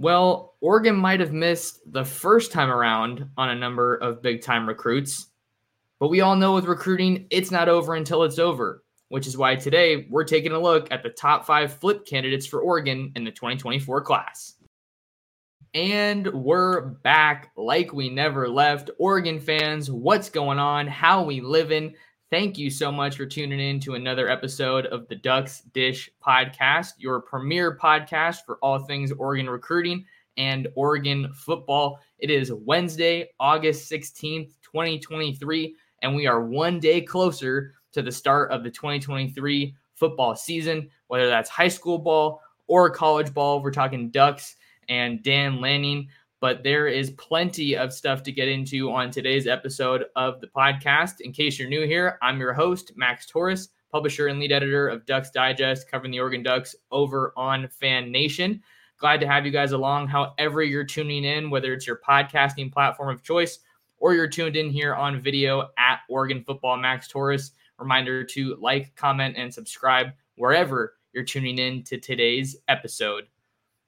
Well, Oregon might have missed the first time around on a number of big time recruits, but we all know with recruiting, it's not over until it's over, which is why today we're taking a look at the top five flip candidates for Oregon in the 2024 class. And we're back like we never left. Oregon fans, what's going on? How we living? Thank you so much for tuning in to another episode of the Ducks Dish podcast, your premier podcast for all things Oregon recruiting and Oregon football. It is Wednesday, August 16th, 2023, and we are one day closer to the start of the 2023 football season, whether that's high school ball or college ball. We're talking Ducks and Dan Lanning but there is plenty of stuff to get into on today's episode of the podcast. In case you're new here, I'm your host, Max Torres, publisher and lead editor of Ducks Digest, covering the Oregon Ducks over on Fan Nation. Glad to have you guys along, however, you're tuning in, whether it's your podcasting platform of choice or you're tuned in here on video at Oregon Football Max Torres. Reminder to like, comment, and subscribe wherever you're tuning in to today's episode.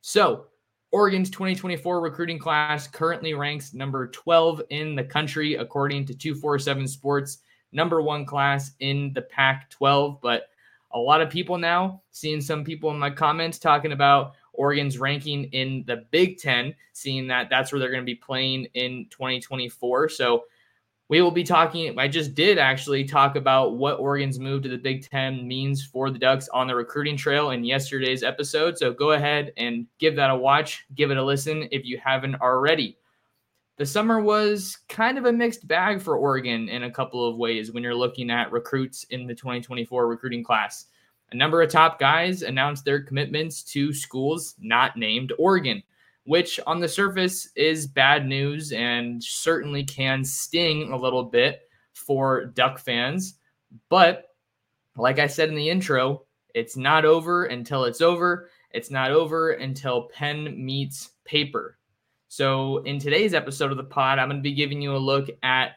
So, Oregon's 2024 recruiting class currently ranks number 12 in the country, according to 247 Sports, number one class in the Pac 12. But a lot of people now, seeing some people in my comments talking about Oregon's ranking in the Big Ten, seeing that that's where they're going to be playing in 2024. So we will be talking. I just did actually talk about what Oregon's move to the Big Ten means for the Ducks on the recruiting trail in yesterday's episode. So go ahead and give that a watch, give it a listen if you haven't already. The summer was kind of a mixed bag for Oregon in a couple of ways when you're looking at recruits in the 2024 recruiting class. A number of top guys announced their commitments to schools not named Oregon which on the surface is bad news and certainly can sting a little bit for Duck fans. But like I said in the intro, it's not over until it's over. It's not over until pen meets paper. So, in today's episode of the pod, I'm going to be giving you a look at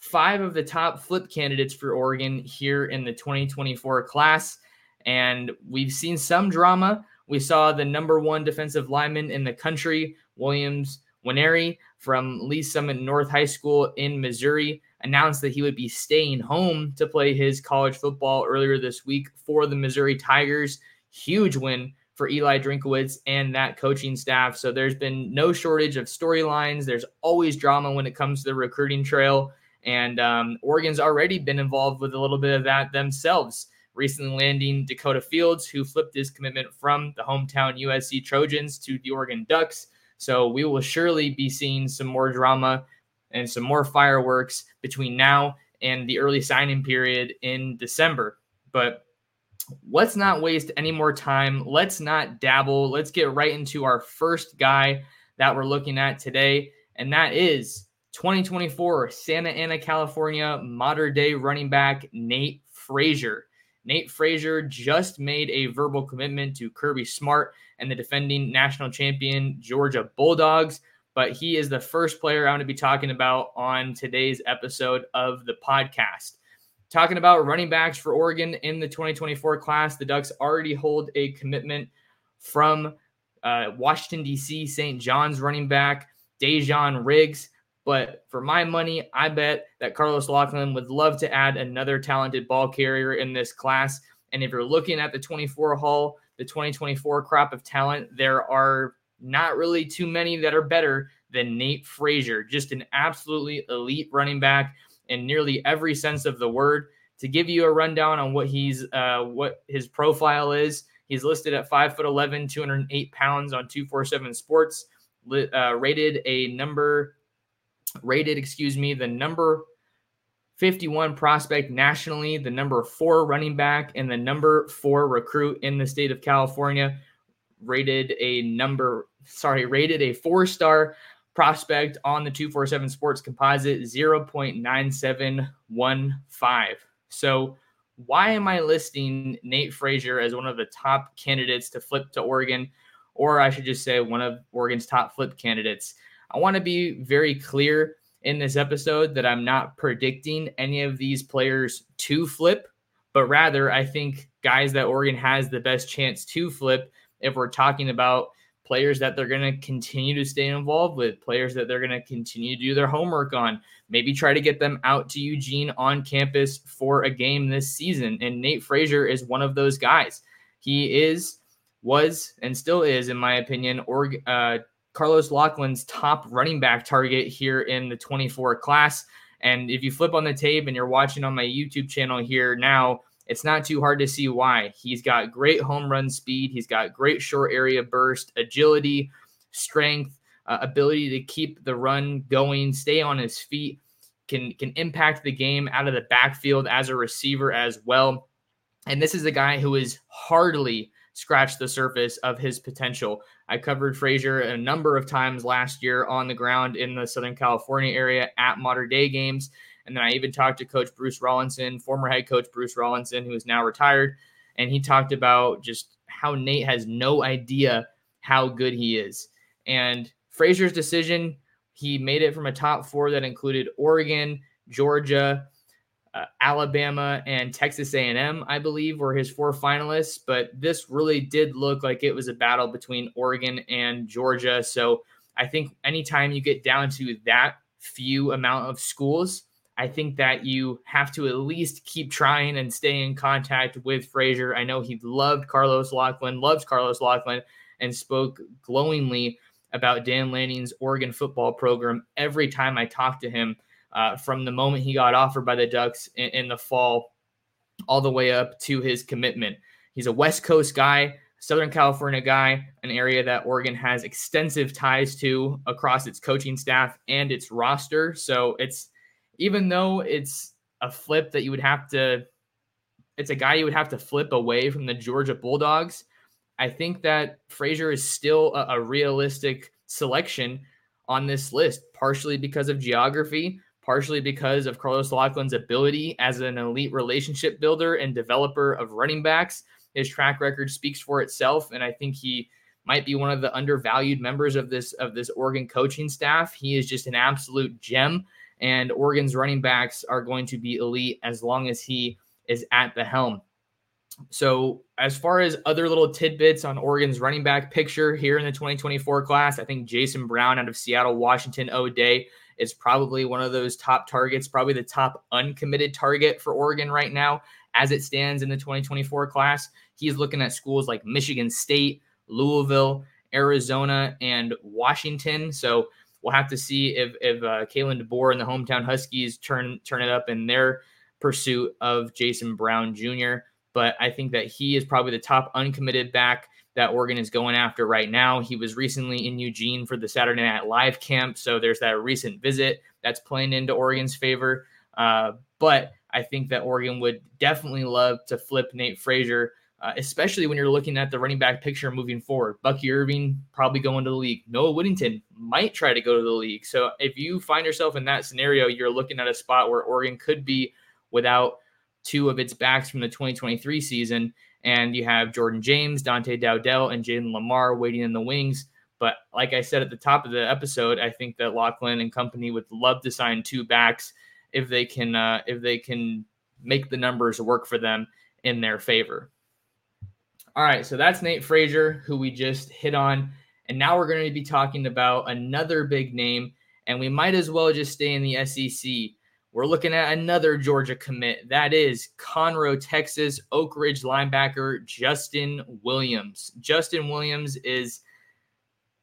five of the top flip candidates for Oregon here in the 2024 class. And we've seen some drama we saw the number one defensive lineman in the country, Williams Nwaneri from Lee Summit North High School in Missouri, announced that he would be staying home to play his college football earlier this week for the Missouri Tigers. Huge win for Eli Drinkwitz and that coaching staff. So there's been no shortage of storylines. There's always drama when it comes to the recruiting trail. And um, Oregon's already been involved with a little bit of that themselves recently landing Dakota Fields, who flipped his commitment from the hometown USC Trojans to the Oregon Ducks. So we will surely be seeing some more drama and some more fireworks between now and the early signing period in December. But let's not waste any more time. Let's not dabble. Let's get right into our first guy that we're looking at today, and that is 2024 Santa Ana, California, modern day running back Nate Frazier. Nate Frazier just made a verbal commitment to Kirby Smart and the defending national champion Georgia Bulldogs. But he is the first player I'm going to be talking about on today's episode of the podcast. Talking about running backs for Oregon in the 2024 class, the Ducks already hold a commitment from uh, Washington, D.C., St. John's running back Dejon Riggs. But for my money, I bet that Carlos Locklyn would love to add another talented ball carrier in this class. And if you're looking at the 24 Hall, the 2024 crop of talent, there are not really too many that are better than Nate Frazier, just an absolutely elite running back in nearly every sense of the word. To give you a rundown on what he's uh, what his profile is, he's listed at five foot 11, 208 pounds on 247 Sports, uh, rated a number rated, excuse me, the number 51 prospect nationally, the number four running back, and the number four recruit in the state of California. Rated a number, sorry, rated a four star prospect on the 247 Sports Composite 0.9715. So, why am I listing Nate Frazier as one of the top candidates to flip to Oregon? Or I should just say, one of Oregon's top flip candidates. I want to be very clear in this episode that I'm not predicting any of these players to flip, but rather I think guys that Oregon has the best chance to flip if we're talking about players that they're going to continue to stay involved with, players that they're going to continue to do their homework on, maybe try to get them out to Eugene on campus for a game this season. And Nate Frazier is one of those guys. He is, was, and still is, in my opinion, or, uh, Carlos Locklyn's top running back target here in the 24 class. And if you flip on the tape and you're watching on my YouTube channel here now, it's not too hard to see why. He's got great home run speed, he's got great short area burst, agility, strength, uh, ability to keep the run going, stay on his feet, can can impact the game out of the backfield as a receiver as well. And this is a guy who is hardly scratched the surface of his potential. I covered Frazier a number of times last year on the ground in the Southern California area at Mater Dei games. And then I even talked to Coach Bruce Rollinson, former head coach Bruce Rollinson, who is now retired. And he talked about just how Nate has no idea how good he is. And Frazier's decision, he made it from a top four that included Oregon, Georgia, uh, Alabama and Texas A&M, I believe, were his four finalists. But this really did look like it was a battle between Oregon and Georgia. So I think anytime you get down to that few amount of schools, I think that you have to at least keep trying and stay in contact with Frazier. I know he loved Carlos Locklyn, loves Carlos Locklyn, and spoke glowingly about Dan Lanning's Oregon football program every time I talked to him uh, from the moment he got offered by the Ducks in, in the fall all the way up to his commitment. He's a West Coast guy, Southern California guy, an area that Oregon has extensive ties to across its coaching staff and its roster. So it's even though it's a flip that you would have to, it's a guy you would have to flip away from the Georgia Bulldogs. I think that Frazier is still a, a realistic selection on this list, partially because of geography, partially because of Carlos Locklyn's ability as an elite relationship builder and developer of running backs. His track record speaks for itself, and I think he might be one of the undervalued members of this of this Oregon coaching staff. He is just an absolute gem, and Oregon's running backs are going to be elite as long as he is at the helm. So, as far as other little tidbits on Oregon's running back picture here in the 2024 class, I think Jason Brown out of Seattle, Washington, O'Dea is probably one of those top targets, probably the top uncommitted target for Oregon right now as it stands in the 2024 class. He's looking at schools like Michigan State, Louisville, Arizona, and Washington. So we'll have to see if if uh, Kalen DeBoer and the hometown Huskies turn turn it up in their pursuit of Jason Brown Jr. But I think that he is probably the top uncommitted back that Oregon is going after right now. He was recently in Eugene for the Saturday Night Live camp, so there's that recent visit that's playing into Oregon's favor. Uh, but I think that Oregon would definitely love to flip Nate Frazier, uh, especially when you're looking at the running back picture moving forward. Bucky Irving probably going to the league. Noah Whittington might try to go to the league. So if you find yourself in that scenario, you're looking at a spot where Oregon could be without two of its backs from the 2023 season and you have Jordan James, Dante Dowdell, and Jaden Lamar waiting in the wings. But like I said at the top of the episode, I think that Locklyn and company would love to sign two backs if they can uh, if they can make the numbers work for them in their favor. All right, so that's Nate Frazier, who we just hit on. And now we're going to be talking about another big name, and we might as well just stay in the SEC. We're looking at another Georgia commit. That is Conroe, Texas, Oak Ridge linebacker Justin Williams. Justin Williams is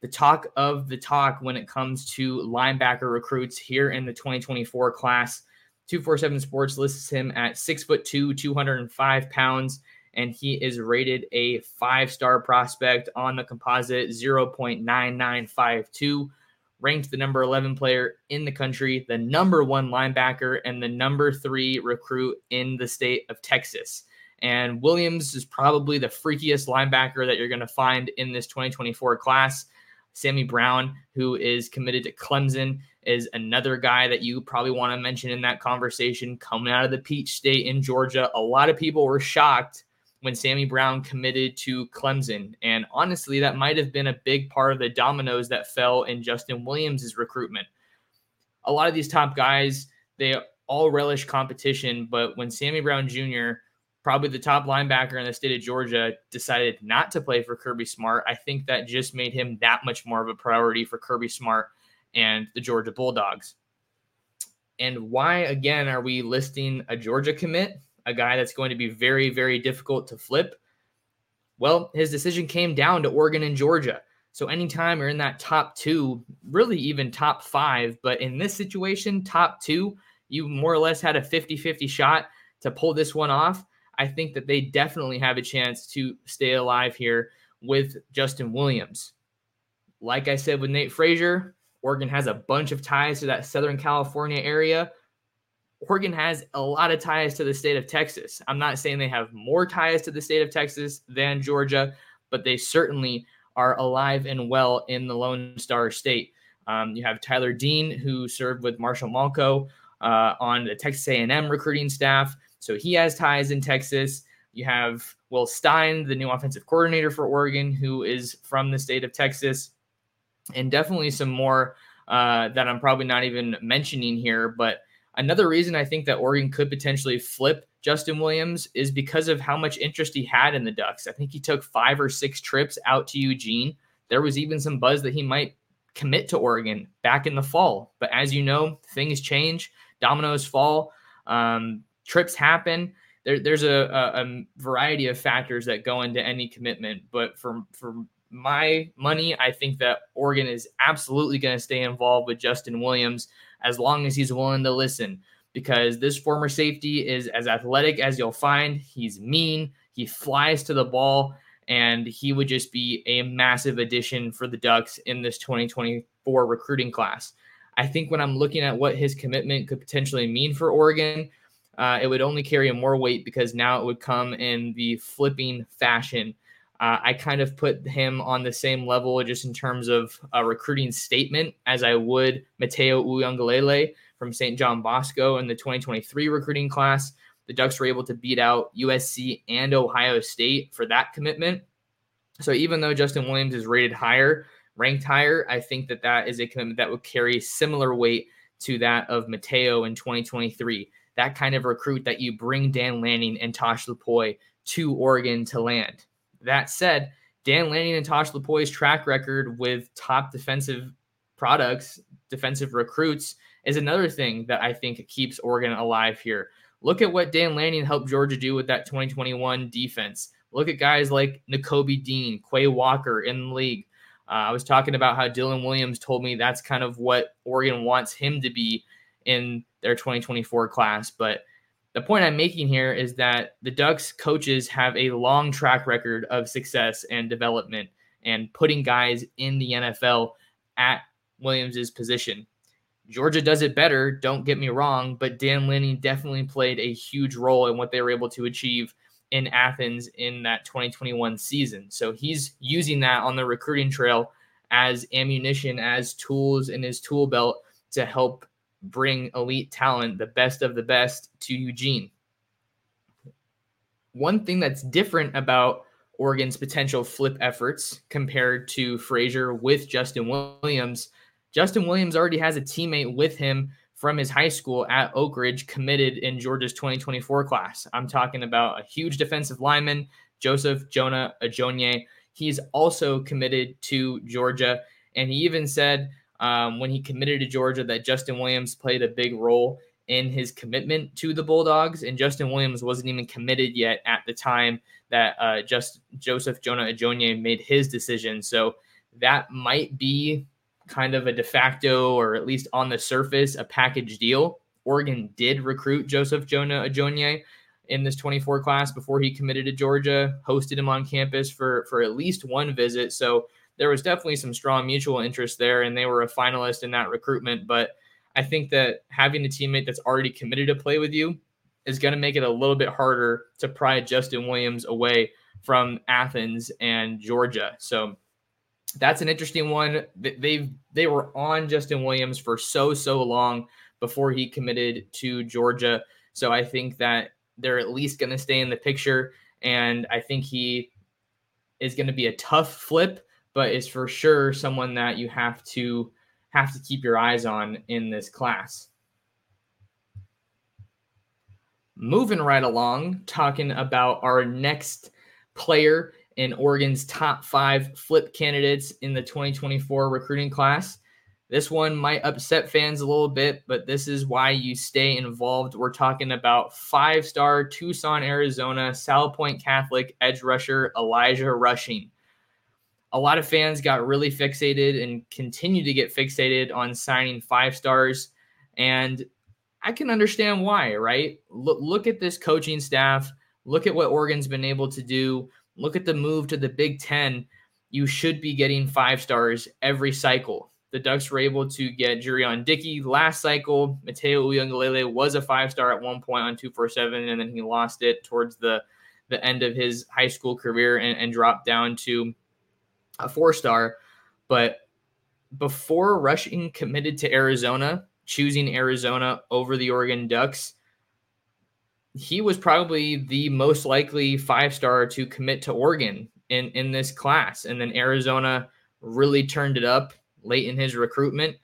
the talk of the talk when it comes to linebacker recruits here in the 2024 class. 247 Sports lists him at six foot two, 205 pounds, and he is rated a five star prospect on the composite 0.9952. Ranked the number 11 player in the country, the number one linebacker, and the number three recruit in the state of Texas. And Williams is probably the freakiest linebacker that you're going to find in this 2024 class. Sammy Brown, who is committed to Clemson, is another guy that you probably want to mention in that conversation coming out of the Peach State in Georgia. A lot of people were shocked when Sammy Brown committed to Clemson. And honestly, that might have been a big part of the dominoes that fell in Justin Williams' recruitment. A lot of these top guys, they all relish competition, but when Sammy Brown Jr probably the top linebacker in the state of Georgia, decided not to play for Kirby Smart, I think that just made him that much more of a priority for Kirby Smart and the Georgia Bulldogs. And why, again, are we listing a Georgia commit, a guy that's going to be very, very difficult to flip? Well, his decision came down to Oregon and Georgia. So anytime you're in that top two, really even top five, but in this situation, top two, you more or less had a 50 50 shot to pull this one off. I think that they definitely have a chance to stay alive here with Justin Williams. Like I said with Nate Frazier, Oregon has a bunch of ties to that Southern California area. Oregon has a lot of ties to the state of Texas. I'm not saying they have more ties to the state of Texas than Georgia, but they certainly are alive and well in the Lone Star State. Um, you have Tyler Dean, who served with Marshall Malchow uh, on the Texas A&M recruiting staff. So he has ties in Texas. You have Will Stein, the new offensive coordinator for Oregon, who is from the state of Texas, and definitely some more uh, that I'm probably not even mentioning here. But another reason I think that Oregon could potentially flip Justin Williams is because of how much interest he had in the Ducks. I think he took five or six trips out to Eugene. There was even some buzz that he might commit to Oregon back in the fall. But as you know, things change, dominoes fall. Um, trips happen. There, there's a, a, a, variety of factors that go into any commitment, but for for my money, I think that Oregon is absolutely going to stay involved with Justin Williams as long as he's willing to listen. Because this former safety is as athletic as you'll find. He's mean. He flies to the ball, and he would just be a massive addition for the Ducks in this 2024 recruiting class. I think when I'm looking at what his commitment could potentially mean for Oregon, uh, it would only carry more weight because now it would come in the flipping fashion. Uh, I kind of put him on the same level just in terms of a recruiting statement as I would Mateo Uiagalelei from St. John Bosco in the 2023 recruiting class. The Ducks were able to beat out USC and Ohio State for that commitment. So even though Justin Williams is rated higher, ranked higher, I think that that is a commitment that would carry similar weight to that of Mateo in 2023 that kind of recruit that you bring Dan Lanning and Tosh Lupoi to Oregon to land. That said, Dan Lanning and Tosh Lupoi's track record with top defensive products, defensive recruits, is another thing that I think keeps Oregon alive here. Look at what Dan Lanning helped Georgia do with that 2021 defense. Look at guys like Nakobe Dean, Quay Walker in the league. Uh, I was talking about how Dylan Williams told me that's kind of what Oregon wants him to be in their 2024 class. But the point I'm making here is that the Ducks coaches have a long track record of success and development and putting guys in the NFL at Williams's position. Georgia does it better, don't get me wrong, but Dan Lanning definitely played a huge role in what they were able to achieve in Athens in that 2021 season. So he's using that on the recruiting trail as ammunition, as tools in his tool belt to help bring elite talent, the best of the best, to Eugene. One thing that's different about Oregon's potential flip efforts compared to Frazier with Justin Williams, Justin Williams already has a teammate with him from his high school at Oak Ridge committed in Georgia's 2024 class. I'm talking about a huge defensive lineman, Joseph Jonah Ajonye. He's also committed to Georgia. And he even said um, when he committed to Georgia that Justin Williams played a big role in his commitment to the Bulldogs. And Justin Williams wasn't even committed yet at the time that uh, just Joseph Jonah Ajonye made his decision. So that might be kind of a de facto or at least on the surface a package deal. Oregon did recruit Joseph Jonah Ajonye in this 24 class before he committed to Georgia, hosted him on campus for for at least one visit. So there was definitely some strong mutual interest there, and they were a finalist in that recruitment. But I think that having a teammate that's already committed to play with you is going to make it a little bit harder to pry Justin Williams away from Athens and Georgia. So that's an interesting one. They've they were on Justin Williams for so so long before he committed to Georgia. So I think that they're at least going to stay in the picture, and I think he is going to be a tough flip, but is for sure someone that you have to have to keep your eyes on in this class. Moving right along, talking about our next player in Oregon's top five flip candidates in the 2024 recruiting class. This one might upset fans a little bit, but this is why you stay involved. We're talking about five star Tucson, Arizona, Salpointe Catholic edge rusher Elijah Rushing. A lot of fans got really fixated and continue to get fixated on signing five stars. And I can understand why, right? Look, look at this coaching staff. Look at what Oregon's been able to do. Look at the move to the Big Ten. You should be getting five stars every cycle the Ducks were able to get Jurrion Dickey last cycle. Mateo Uiagalelei was a five star at one point on 247, and then he lost it towards the, the end of his high school career and, and dropped down to a four star. But before Rushing committed to Arizona, choosing Arizona over the Oregon Ducks, he was probably the most likely five star to commit to Oregon in, in this class. And then Arizona really turned it up late in his recruitment,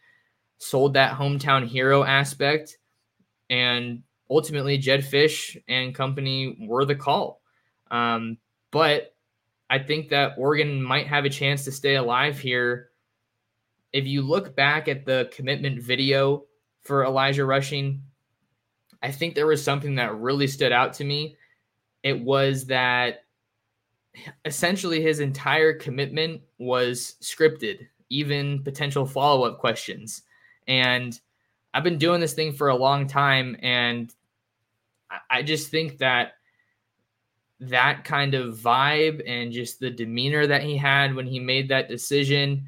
sold that hometown hero aspect, and ultimately Jedd Fisch and company were the call. Um, but I think that Oregon might have a chance to stay alive here. If you look back at the commitment video for Elijah Rushing, I think there was something that really stood out to me. It was that essentially his entire commitment was scripted even potential follow up questions. And I've been doing this thing for a long time, and I just think that that kind of vibe and just the demeanor that he had when he made that decision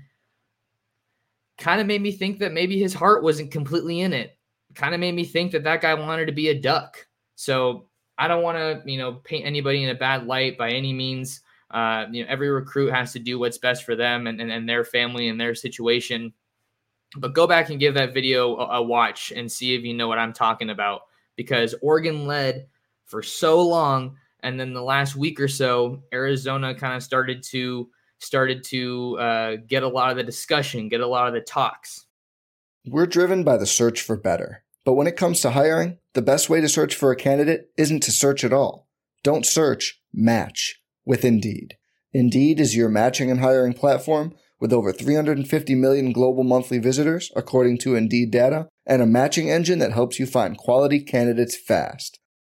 kind of made me think that maybe his heart wasn't completely in it. Kind of made me think that that guy wanted to be a duck. So I don't want to, you know, paint anybody in a bad light by any means. Uh, you know, every recruit has to do what's best for them and, and, and their family and their situation. But go back and give that video a, a watch and see if you know what I'm talking about. Because Oregon led for so long, and then the last week or so, Arizona kind of started to started to uh, get a lot of the discussion, get a lot of the talks. We're driven by the search for better. But when it comes to hiring, the best way to search for a candidate isn't to search at all. Don't search, match with Indeed. Indeed is your matching and hiring platform with over 350 million global monthly visitors, according to Indeed data, and a matching engine that helps you find quality candidates fast.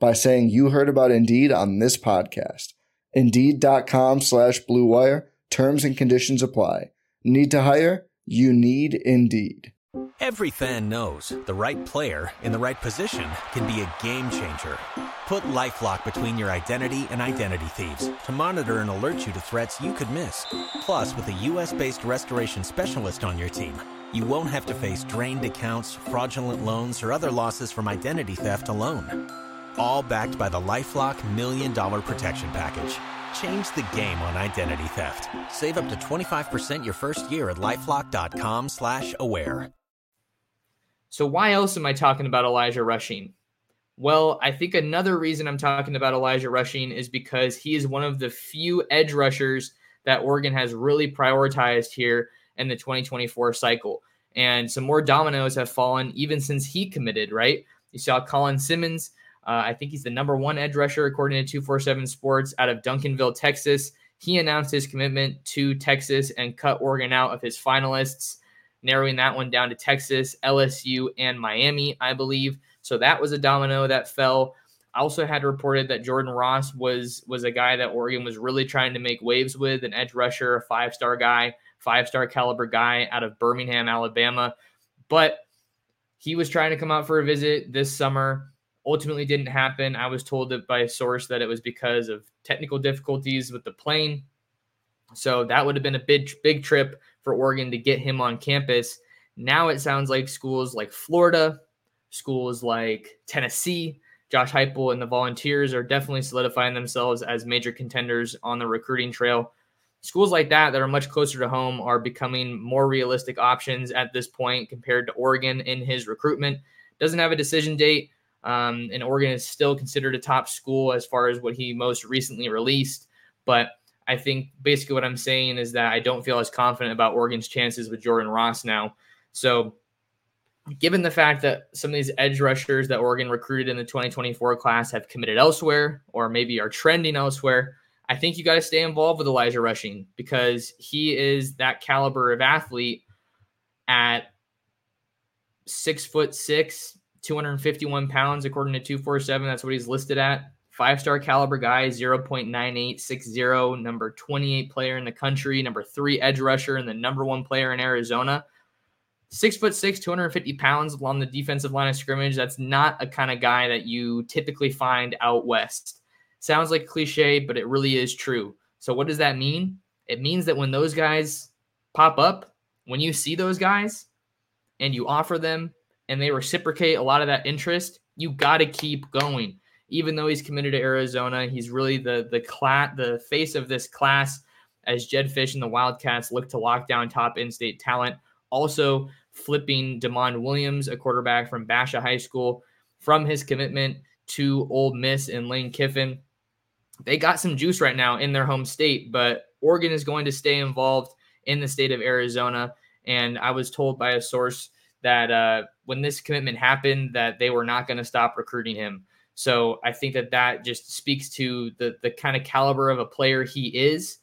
by saying you heard about Indeed on this podcast. Indeed.com slash BlueWire. Terms and conditions apply. Need to hire? You need Indeed. Every fan knows the right player in the right position can be a game changer. Put LifeLock between your identity and identity thieves to monitor and alert you to threats you could miss. Plus, with a U.S.-based restoration specialist on your team, you won't have to face drained accounts, fraudulent loans, or other losses from identity theft alone. All backed by the LifeLock Million Dollar Protection Package. Change the game on identity theft. Save up to 25% your first year at LifeLock.com slash aware. So why else am I talking about Elijah Rushing? Well, I think another reason I'm talking about Elijah Rushing is because he is one of the few edge rushers that Oregon has really prioritized here in the 2024 cycle. And some more dominoes have fallen even since he committed, right? You saw Colin Simmons. Uh, I think he's the number one edge rusher according to 247 Sports out of Duncanville, Texas. He announced his commitment to Texas and cut Oregon out of his finalists, narrowing that one down to Texas, LSU, and Miami, I believe. So that was a domino that fell. I also had reported that Jordan Ross was was a guy that Oregon was really trying to make waves with, an edge rusher, a five star guy, five star caliber guy out of Birmingham, Alabama. But he was trying to come out for a visit this summer. Ultimately, didn't happen. I was told that by a source that it was because of technical difficulties with the plane. So that would have been a big, big trip for Oregon to get him on campus. Now it sounds like schools like Florida, schools like Tennessee, Josh Heupel and the Volunteers are definitely solidifying themselves as major contenders on the recruiting trail. Schools like that that are much closer to home are becoming more realistic options at this point compared to Oregon in his recruitment. Doesn't have a decision date. Um, and Oregon is still considered a top school as far as what he most recently released. But I think basically what I'm saying is that I don't feel as confident about Oregon's chances with Jordan Ross now. So, given the fact that some of these edge rushers that Oregon recruited in the 2024 class have committed elsewhere or maybe are trending elsewhere, I think you got to stay involved with Elijah Rushing because he is that caliber of athlete at six foot six, 251 pounds, according to 247. That's what he's listed at. Five star caliber guy, 0.9860, number 28 player in the country, number three edge rusher, and the number one player in Arizona. Six foot six, 250 pounds along the defensive line of scrimmage. That's not a kind of guy that you typically find out west. Sounds like cliche, but it really is true. So, what does that mean? It means that when those guys pop up, when you see those guys and you offer them and they reciprocate a lot of that interest, you got to keep going. Even though he's committed to Arizona, he's really the the class, the face of this class as Jedd Fisch and the Wildcats look to lock down top in-state talent. Also flipping Demond Williams, a quarterback from Basha High School, from his commitment to Ole Miss and Lane Kiffin. They got some juice right now in their home state, but Oregon is going to stay involved in the state of Arizona. And I was told by a source that uh, when this commitment happened, that they were not going to stop recruiting him. So I think that that just speaks to the the kind of caliber of a player he is,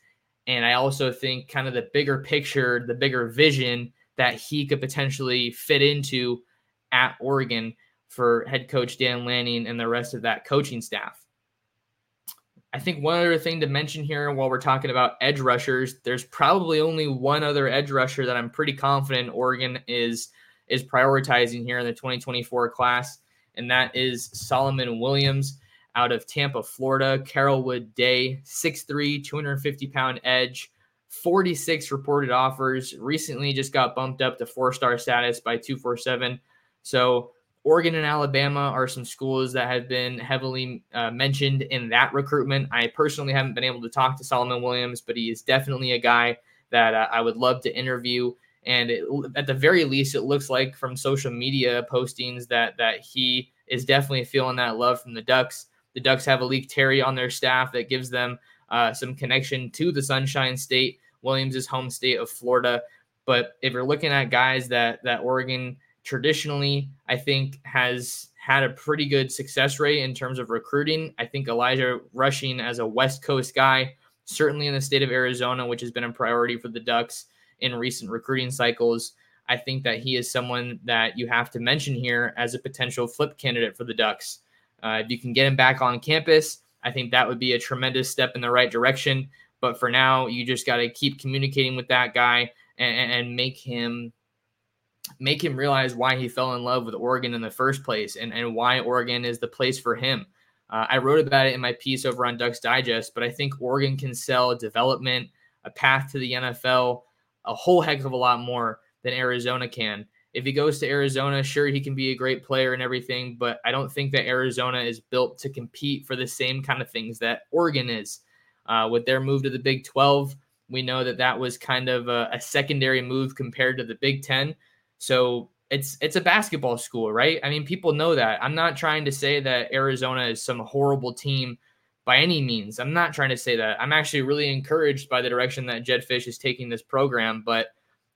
and I also think kind of the bigger picture, the bigger vision that he could potentially fit into at Oregon for head coach Dan Lanning and the rest of that coaching staff. I think one other thing to mention here while we're talking about edge rushers, there's probably only one other edge rusher that I'm pretty confident Oregon is is prioritizing here in the 2024 class, and that is Solomon Williams out of Tampa, Florida. Carrollwood Day, 6'3, 250 pound edge, 46 reported offers. Recently just got bumped up to four star status by 247. So Oregon and Alabama are some schools that have been heavily uh, mentioned in that recruitment. I personally haven't been able to talk to Solomon Williams, but he is definitely a guy that uh, I would love to interview. And it, at the very least, it looks like from social media postings that that he is definitely feeling that love from the Ducks. The Ducks have A'lique Terry on their staff that gives them uh, some connection to the Sunshine State, Williams' home state of Florida. But if you're looking at guys that that Oregon traditionally, I think, has had a pretty good success rate in terms of recruiting. I think Elijah Rushing as a West Coast guy, certainly in the state of Arizona, which has been a priority for the Ducks in recent recruiting cycles. I think that he is someone that you have to mention here as a potential flip candidate for the Ducks. Uh, if you can get him back on campus, I think that would be a tremendous step in the right direction. But for now, you just got to keep communicating with that guy and, and make him make him realize why he fell in love with Oregon in the first place and, and why Oregon is the place for him. Uh, I wrote about it in my piece over on Ducks Digest, but I think Oregon can sell development, a path to the NFL, a whole heck of a lot more than Arizona can. If he goes to Arizona, sure, he can be a great player and everything, but I don't think that Arizona is built to compete for the same kind of things that Oregon is. Uh, with their move to the Big 12, we know that that was kind of a, a secondary move compared to the Big 10. So it's it's a basketball school, right? I mean, people know that. I'm not trying to say that Arizona is some horrible team by any means. I'm not trying to say that. I'm actually really encouraged by the direction that Jedd Fisch is taking this program, but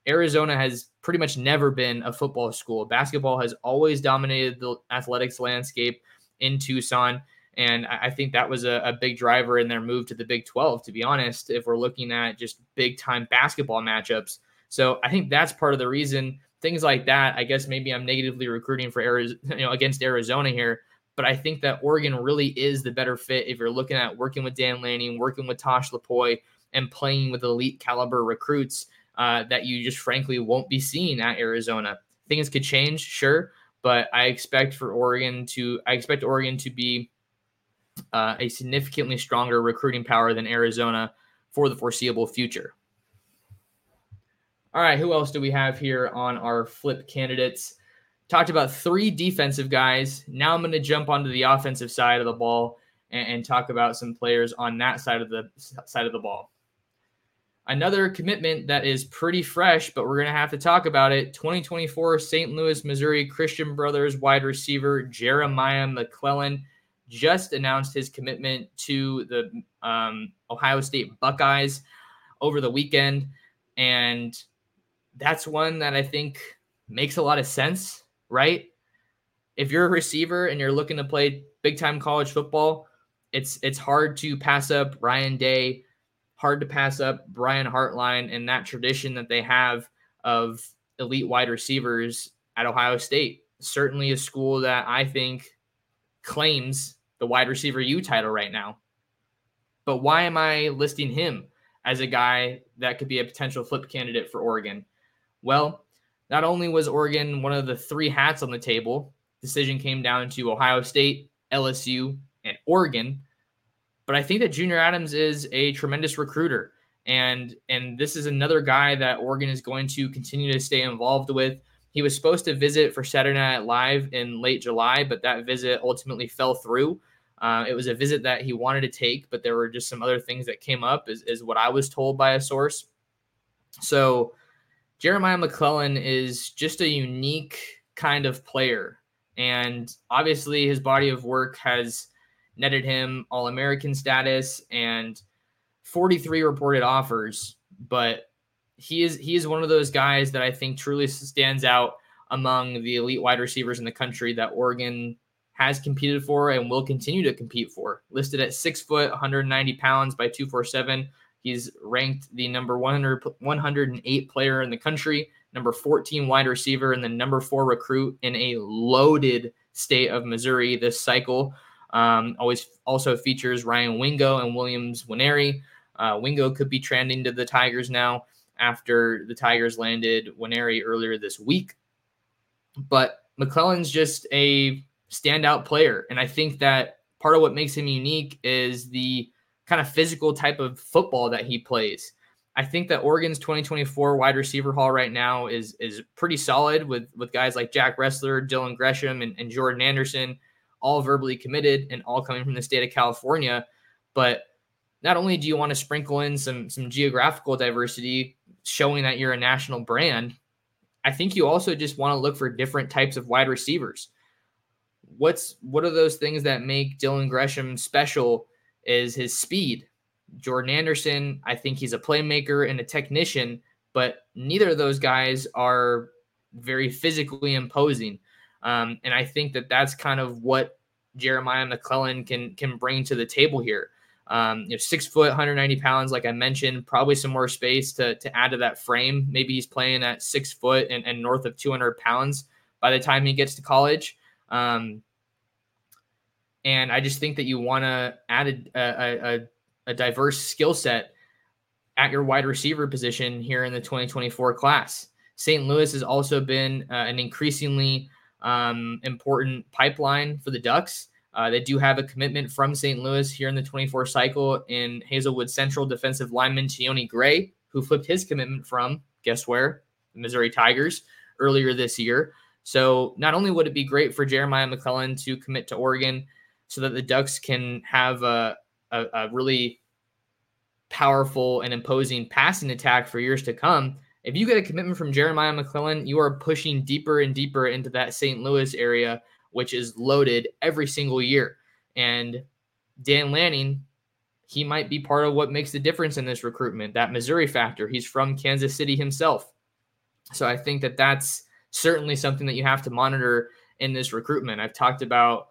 Arizona has pretty much never been a football school. Basketball has always dominated the athletics landscape in Tucson. And I think that was a, a, big driver in their move to the Big 12, to be honest, if we're looking at just big time basketball matchups. So I think that's part of the reason things like that. I guess maybe I'm negatively recruiting for Arizona, you know, against Arizona here, but I think that Oregon really is the better fit if you're looking at working with Dan Lanning, working with Tosh Lupoi, and playing with elite caliber recruits uh, that you just frankly won't be seeing at Arizona. Things could change, sure, but I expect for Oregon to I expect Oregon to be uh, a significantly stronger recruiting power than Arizona for the foreseeable future. All right, who else do we have here on our flip candidates? Talked about three defensive guys. Now I'm going to jump onto the offensive side of the ball and, and talk about some players on that side of the side of the ball. Another commitment that is pretty fresh, but we're going to have to talk about it. 2024 St. Louis, Missouri Christian Brothers wide receiver Jeremiah McClellan just announced his commitment to the um, Ohio State Buckeyes over the weekend. And that's one that I think makes a lot of sense, right? If you're a receiver and you're looking to play big time college football, it's it's hard to pass up Ryan Day hard to pass up Brian Hartline and that tradition that they have of elite wide receivers at Ohio State. Certainly a school that I think claims the wide receiver U title right now. But why am I listing him as a guy that could be a potential flip candidate for Oregon? Well, not only was Oregon one of the three hats on the table, decision came down to Ohio State, LSU, and Oregon. But I think that Junior Adams is a tremendous recruiter. And and this is another guy that Oregon is going to continue to stay involved with. He was supposed to visit for Saturday Night Live in late July, but that visit ultimately fell through. Uh, it was a visit that he wanted to take, but there were just some other things that came up, is, is what I was told by a source. So Jeremiah McClellan is just a unique kind of player. And obviously, his body of work has netted him All American status and 43 reported offers. But he is he is one of those guys that I think truly stands out among the elite wide receivers in the country that Oregon has competed for and will continue to compete for. Listed at six foot, 190 pounds by 247. He's ranked the number 100, 108 player in the country, number 14 wide receiver, and the number four recruit in a loaded state of Missouri this cycle. Um, always also features Ryan Wingo and Williams Nwaneri. Uh, Wingo could be trending to the Tigers now after the Tigers landed Nwaneri earlier this week. But McClellan's just a standout player. And I think that part of what makes him unique is the kind of physical type of football that he plays. I think that Oregon's 2024 wide receiver haul right now is is pretty solid with with guys like Jack Ressler, Dylan Gresham, and, and Jordan Anderson all verbally committed and all coming from the state of California. But not only do you want to sprinkle in some some geographical diversity, showing that you're a national brand, I think you also just want to look for different types of wide receivers. What's what are those things that make Dylan Gresham special is his speed. Jordan Anderson, I think he's a playmaker and a technician, but neither of those guys are very physically imposing. Um, and I think that that's kind of what Jeremiah McClellan can can bring to the table here. Um, you know, six foot, 190 pounds, like I mentioned, probably some more space to, to add to that frame. Maybe he's playing at six foot and, and north of 200 pounds by the time he gets to college. Um, and I just think that you want to add a, a, a, a diverse skill set at your wide receiver position here in the 2024 class. St. Louis has also been uh, an increasingly um, important pipeline for the Ducks. Uh, they do have a commitment from St. Louis here in the 24 cycle in Hazelwood Central defensive lineman Tionne Gray, who flipped his commitment from, guess where? The Missouri Tigers earlier this year. So not only would it be great for Jeremiah McClellan to commit to Oregon so that the Ducks can have a, a, a really powerful and imposing passing attack for years to come, if you get a commitment from Jeremiah McClellan, you are pushing deeper and deeper into that St. Louis area, which is loaded every single year. And Dan Lanning, he might be part of what makes the difference in this recruitment, that Missouri factor. He's from Kansas City himself. So I think that that's certainly something that you have to monitor in this recruitment. I've talked about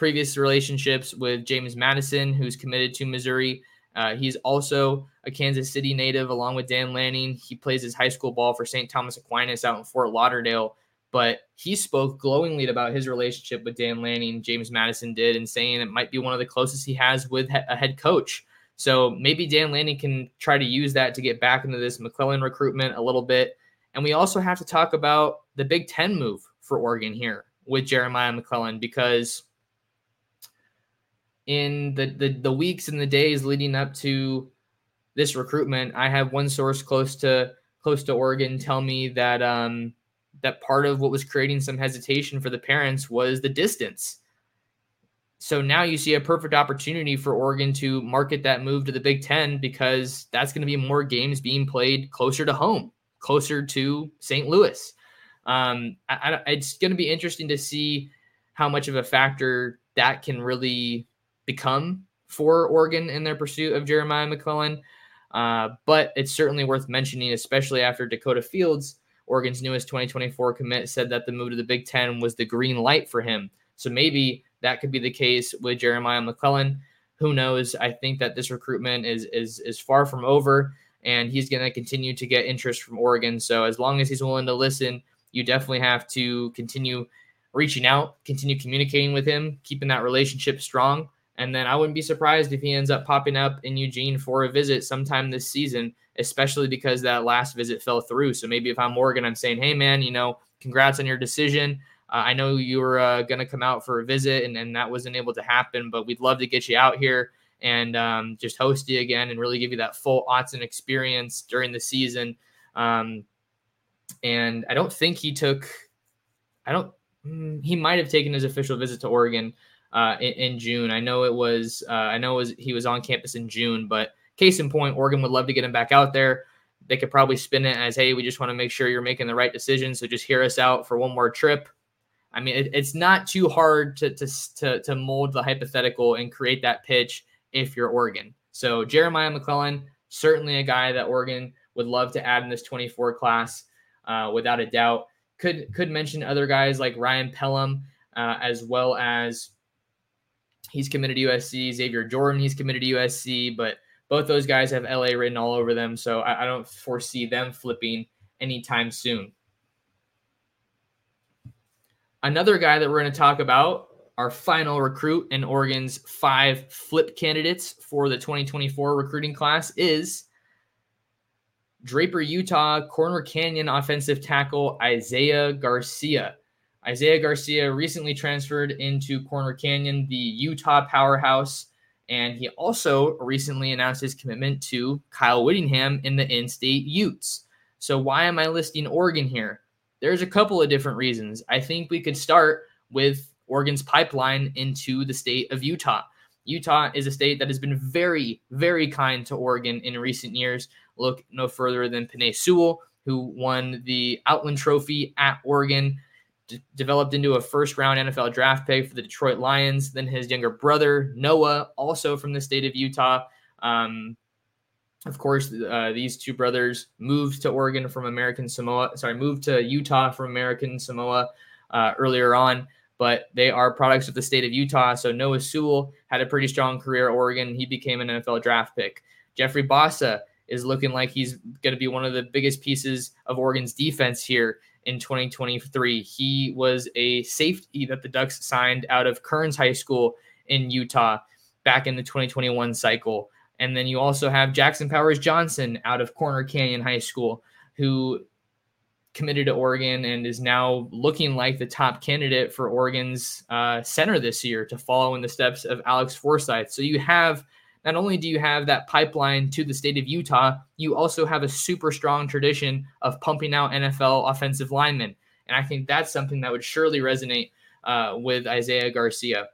previous relationships with James Madison, who's committed to Missouri. Uh, he's also a Kansas City native, along with Dan Lanning. He plays his high school ball for St. Thomas Aquinas out in Fort Lauderdale. But he spoke glowingly about his relationship with Dan Lanning, James Madison did, and saying it might be one of the closest he has with a head coach. So maybe Dan Lanning can try to use that to get back into this McClellan recruitment a little bit. And we also have to talk about the Big Ten move for Oregon here with Jeremiah McClellan because in the, the, the weeks and the days leading up to this recruitment, I have one source close to close to Oregon tell me that um, that part of what was creating some hesitation for the parents was the distance. So now you see a perfect opportunity for Oregon to market that move to the Big Ten because that's going to be more games being played closer to home, closer to St. Louis. Um, I, I, it's going to be interesting to see how much of a factor that can really become for Oregon in their pursuit of Jeremiah McClellan. Uh, but it's certainly worth mentioning, especially after Dakoda Fields Oregon's newest 2024 commit said that the move to the Big Ten was the green light for him. So maybe that could be the case with Jeremiah McClellan. Who knows? I think that this recruitment is is is far from over, and he's going to continue to get interest from Oregon. So as long as he's willing to listen, you definitely have to continue reaching out, continue communicating with him, keeping that relationship strong. And then I wouldn't be surprised if he ends up popping up in Eugene for a visit sometime this season especially because that last visit fell through. So maybe if I'm Oregon, I'm saying, hey, man, you know, congrats on your decision. Uh, I know you were uh, going to come out for a visit and, and that wasn't able to happen, but we'd love to get you out here and um, just host you again and really give you that full Autzen experience during the season. Um, and I don't think he took, I don't, mm, he might have taken his official visit to Oregon uh, in, in, June. I know it was, uh, I know was, he was on campus in June, but Case in point, Oregon would love to get him back out there. They could probably spin it as, hey, we just want to make sure you're making the right decision. So just hear us out for one more trip. I mean, it, it's not too hard to, to, to, to mold the hypothetical and create that pitch if you're Oregon. So Jeremiah McClellan, certainly a guy that Oregon would love to add in this 24 class, uh, without a doubt. Could could mention other guys like Ryan Pellum, uh, as well as he's committed to USC. Xavier Jordan, he's committed to USC, but both those guys have LA written all over them, so I, I don't foresee them flipping anytime soon. Another guy that we're going to talk about, our final recruit in Oregon's five flip candidates for the 2024 recruiting class, is Draper, Utah, Corner Canyon offensive tackle Isaiah Garcia. Isaiah Garcia recently transferred into Corner Canyon, the Utah powerhouse. And he also recently announced his commitment to Kyle Whittingham in the in state Utes. So, why am I listing Oregon here? There's a couple of different reasons. I think we could start with Oregon's pipeline into the state of Utah. Utah is a state that has been very, very kind to Oregon in recent years. Look no further than Penei Sewell, who won the Outland Trophy at Oregon d- developed into a first round NFL draft pick for the Detroit Lions. Then his younger brother, Noah, also from the state of Utah. Um, of course, uh, these two brothers moved to Oregon from American Samoa. Sorry, moved to Utah from American Samoa uh, earlier on, but they are products of the state of Utah. So Noah Sewell had a pretty strong career at Oregon. He became an NFL draft pick. Jeffrey Bassa is looking like he's going to be one of the biggest pieces of Oregon's defense here in 2023. He was a safety that the Ducks signed out of Kearns High School in Utah back in the 2021 cycle. And then you also have Jackson Powers Johnson out of Corner Canyon High School, who committed to Oregon and is now looking like the top candidate for Oregon's uh, center this year to follow in the steps of Alex Forsyth. So you have not only do you have that pipeline to the state of Utah, you also have a super strong tradition of pumping out NFL offensive linemen. And I think that's something that would surely resonate uh, with Isaiah Garcia.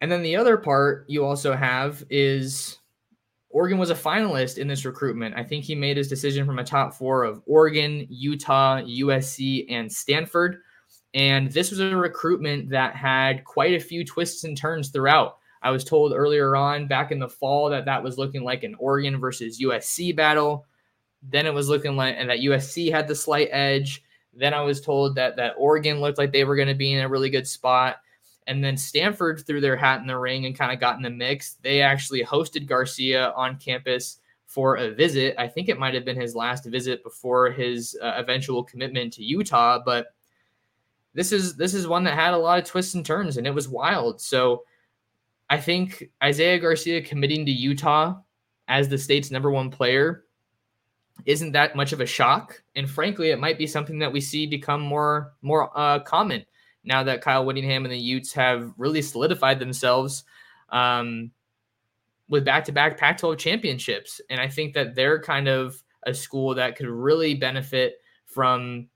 And then the other part you also have is Oregon was a finalist in this recruitment. I think he made his decision from a top four of Oregon, Utah, USC, and Stanford. And this was a recruitment that had quite a few twists and turns throughout. I was told earlier on back in the fall that that was looking like an Oregon versus USC battle. Then it was looking like and that USC had the slight edge. Then I was told that that Oregon looked like they were going to be in a really good spot. And then Stanford threw their hat in the ring and kind of got in the mix. They actually hosted Garcia on campus for a visit. I think it might have been his last visit before his uh, eventual commitment to Utah, but this is this is one that had a lot of twists and turns and it was wild. So I think Isaiah Garcia committing to Utah as the state's number one player isn't that much of a shock. And frankly, it might be something that we see become more more uh, common now that Kyle Whittingham and the Utes have really solidified themselves um, with back-to-back Pac-12 championships. And I think that they're kind of a school that could really benefit from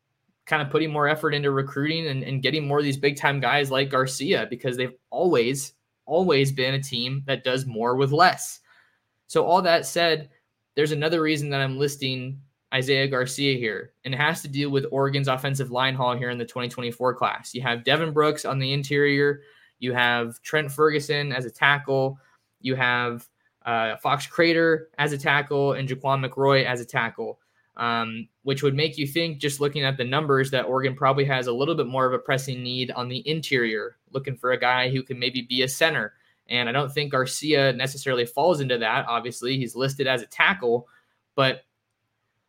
kind of putting more effort into recruiting and, and getting more of these big-time guys like Garcia because they've always, always been a team that does more with less. So all that said, there's another reason that I'm listing Isaiah Garcia here, and it has to do with Oregon's offensive line haul here in the 2024 class. You have Devin Brooks on the interior, you have Trent Ferguson as a tackle, you have uh, Fox Crader as a tackle, and Jaquan McRoy as a tackle. Um, which would make you think, just looking at the numbers, that Oregon probably has a little bit more of a pressing need on the interior, looking for a guy who can maybe be a center. And I don't think Garcia necessarily falls into that. Obviously, he's listed as a tackle, but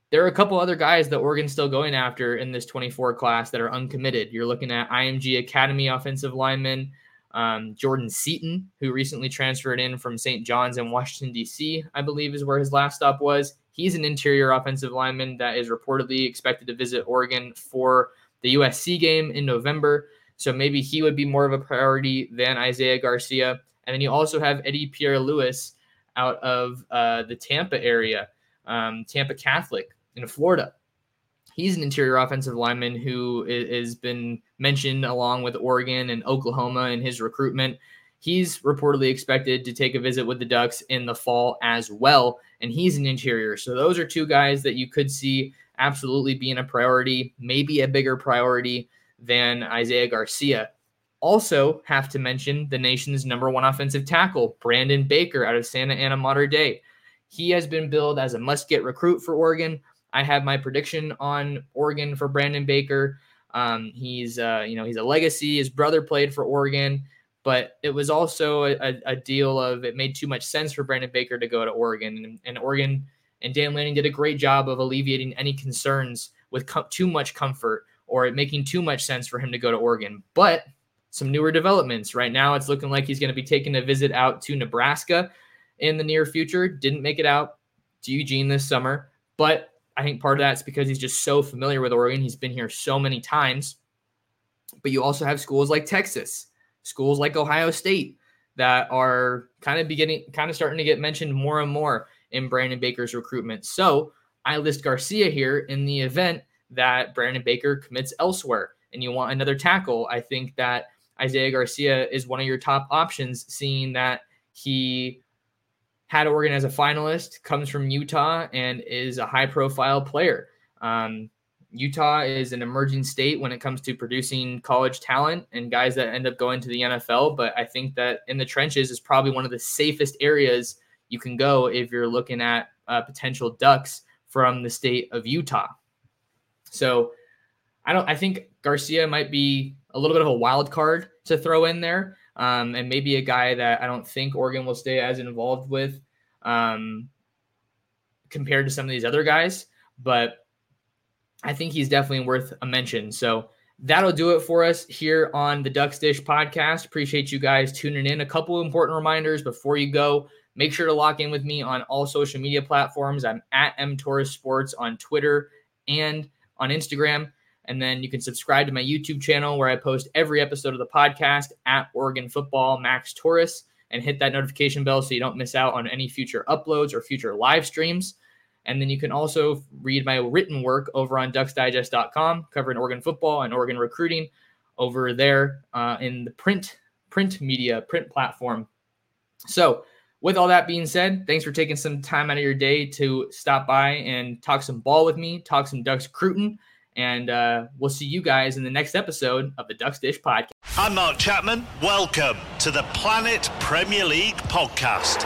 there are a couple other guys that Oregon's still going after in this 24 class that are uncommitted. You're looking at IMG Academy offensive lineman um, Jordan Seaton, who recently transferred in from St. John's in Washington, D.C., I believe is where his last stop was. He's an interior offensive lineman that is reportedly expected to visit Oregon for the USC game in November. So maybe he would be more of a priority than Isaiah Garcia. And then you also have Eddie Pierre-Louis out of uh, the Tampa area, um, Tampa Catholic, in Florida. He's an interior offensive lineman who has been mentioned along with Oregon and Oklahoma in his recruitment. He's reportedly expected to take a visit with the Ducks in the fall as well, and he's an interior. So those are two guys that you could see absolutely being a priority, maybe a bigger priority than Isaiah Garcia. Also, have to mention the nation's number one offensive tackle, Brandon Baker, out of Santa Ana Mater Dei. He has been billed as a must get recruit for Oregon. I have my prediction on Oregon for Brandon Baker. Um, he's uh, you know he's a legacy. His brother played for Oregon, but it was also a, a, deal of it made too much sense for Brandon Baker to go to Oregon, and, and Oregon and Dan Lanning did a great job of alleviating any concerns with com- too much comfort or it making too much sense for him to go to Oregon. But some newer developments right now, it's looking like he's going to be taking a visit out to Nebraska in the near future. Didn't make it out to Eugene this summer, but I think part of that's because he's just so familiar with Oregon. He's been here so many times. But you also have schools like Texas, schools like Ohio State that are kind of beginning, kind of starting to get mentioned more and more in Brandon Baker's recruitment. So I list Garcia here in the event that Brandon Baker commits elsewhere and you want another tackle. I think that Isaiah Garcia is one of your top options, seeing that he had Oregon as a finalist, comes from Utah, and is a high profile player. Um, Utah is an emerging state when it comes to producing college talent and guys that end up going to the NFL. But I think that in the trenches is probably one of the safest areas you can go if you're looking at uh, potential ducks from the state of Utah. So I don't. I think Garcia might be a little bit of a wild card to throw in there um, and maybe a guy that I don't think Oregon will stay as involved with um, compared to some of these other guys. But I think he's definitely worth a mention. So that'll do it for us here on the Ducks Dish podcast. Appreciate you guys tuning in. A couple of important reminders before you go. Make sure to lock in with me on all social media platforms. I'm at M Sports on Twitter and on Instagram. And then you can subscribe to my YouTube channel where I post every episode of the podcast at Oregon Football Max Torres and hit that notification bell so you don't miss out on any future uploads or future live streams. And then you can also read my written work over on ducksdigest.com covering Oregon football and Oregon recruiting over there uh, in the print print media print platform. So, with all that being said, thanks for taking some time out of your day to stop by and talk some ball with me, talk some Ducks recruiting. And uh, we'll see you guys in the next episode of the Ducks Dish Podcast. I'm Mark Chapman. Welcome to the Planet Premier League podcast.